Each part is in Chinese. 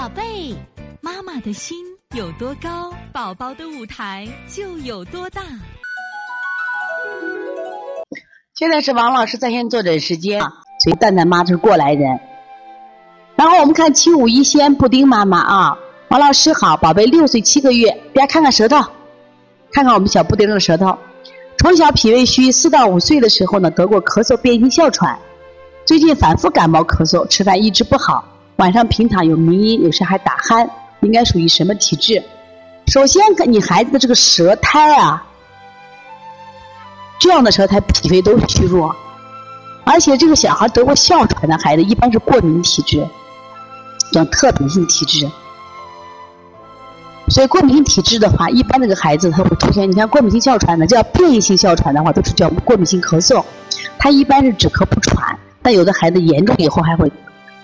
宝贝，妈妈的心有多高，宝宝的舞台就有多大。现在是王老师在线坐诊时间，所以蛋蛋妈是过来人。然后我们看七五一仙布丁妈妈啊，王老师好，宝贝六岁七个月，大家看看舌头，看看我们小布丁的舌头。从小脾胃虚，四到五岁的时候呢，得过咳嗽、变性哮喘，最近反复感冒咳嗽，吃饭一直不好，晚上平躺有鸣音，有时还打鼾，应该属于什么体质？首先，你孩子的这个舌苔啊，这样的舌苔脾胃都虚弱，而且这个小孩得过哮喘的孩子一般是过敏体质，叫特敏性体质。所以过敏性体质的话，一般这个孩子他会出现，你看过敏性哮喘的叫变异性哮喘的话，都是叫过敏性咳嗽，他一般是止咳不喘，但有的孩子严重以后还会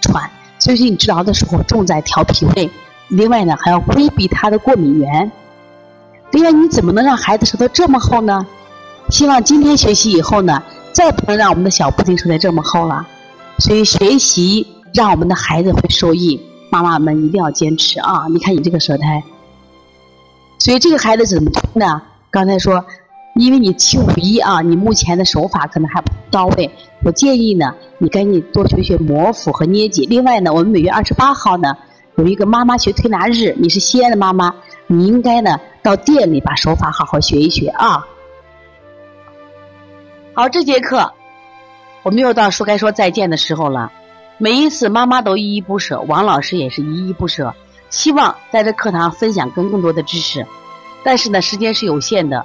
喘，所以说你治疗的时候重在调脾胃，另外呢还要规避他的过敏源。另外你怎么能让孩子舌头这么厚呢？希望今天学习以后呢，再不能让我们的小布丁舌苔这么厚了。所以学习让我们的孩子会受益，妈妈们一定要坚持啊！你看你这个舌苔。所以这个孩子怎么推呢？刚才说，因为你七五一啊，你目前的手法可能还不到位。我建议呢，你赶紧多学学摩腹和捏脊。另外呢，我们每月二十八号呢有一个妈妈学推拿日，你是西安的妈妈，你应该呢到店里把手法好好学一学啊。好，这节课我们又到说该说再见的时候了。每一次妈妈都依依不舍，王老师也是依依不舍。希望在这课堂分享更更多的知识，但是呢，时间是有限的。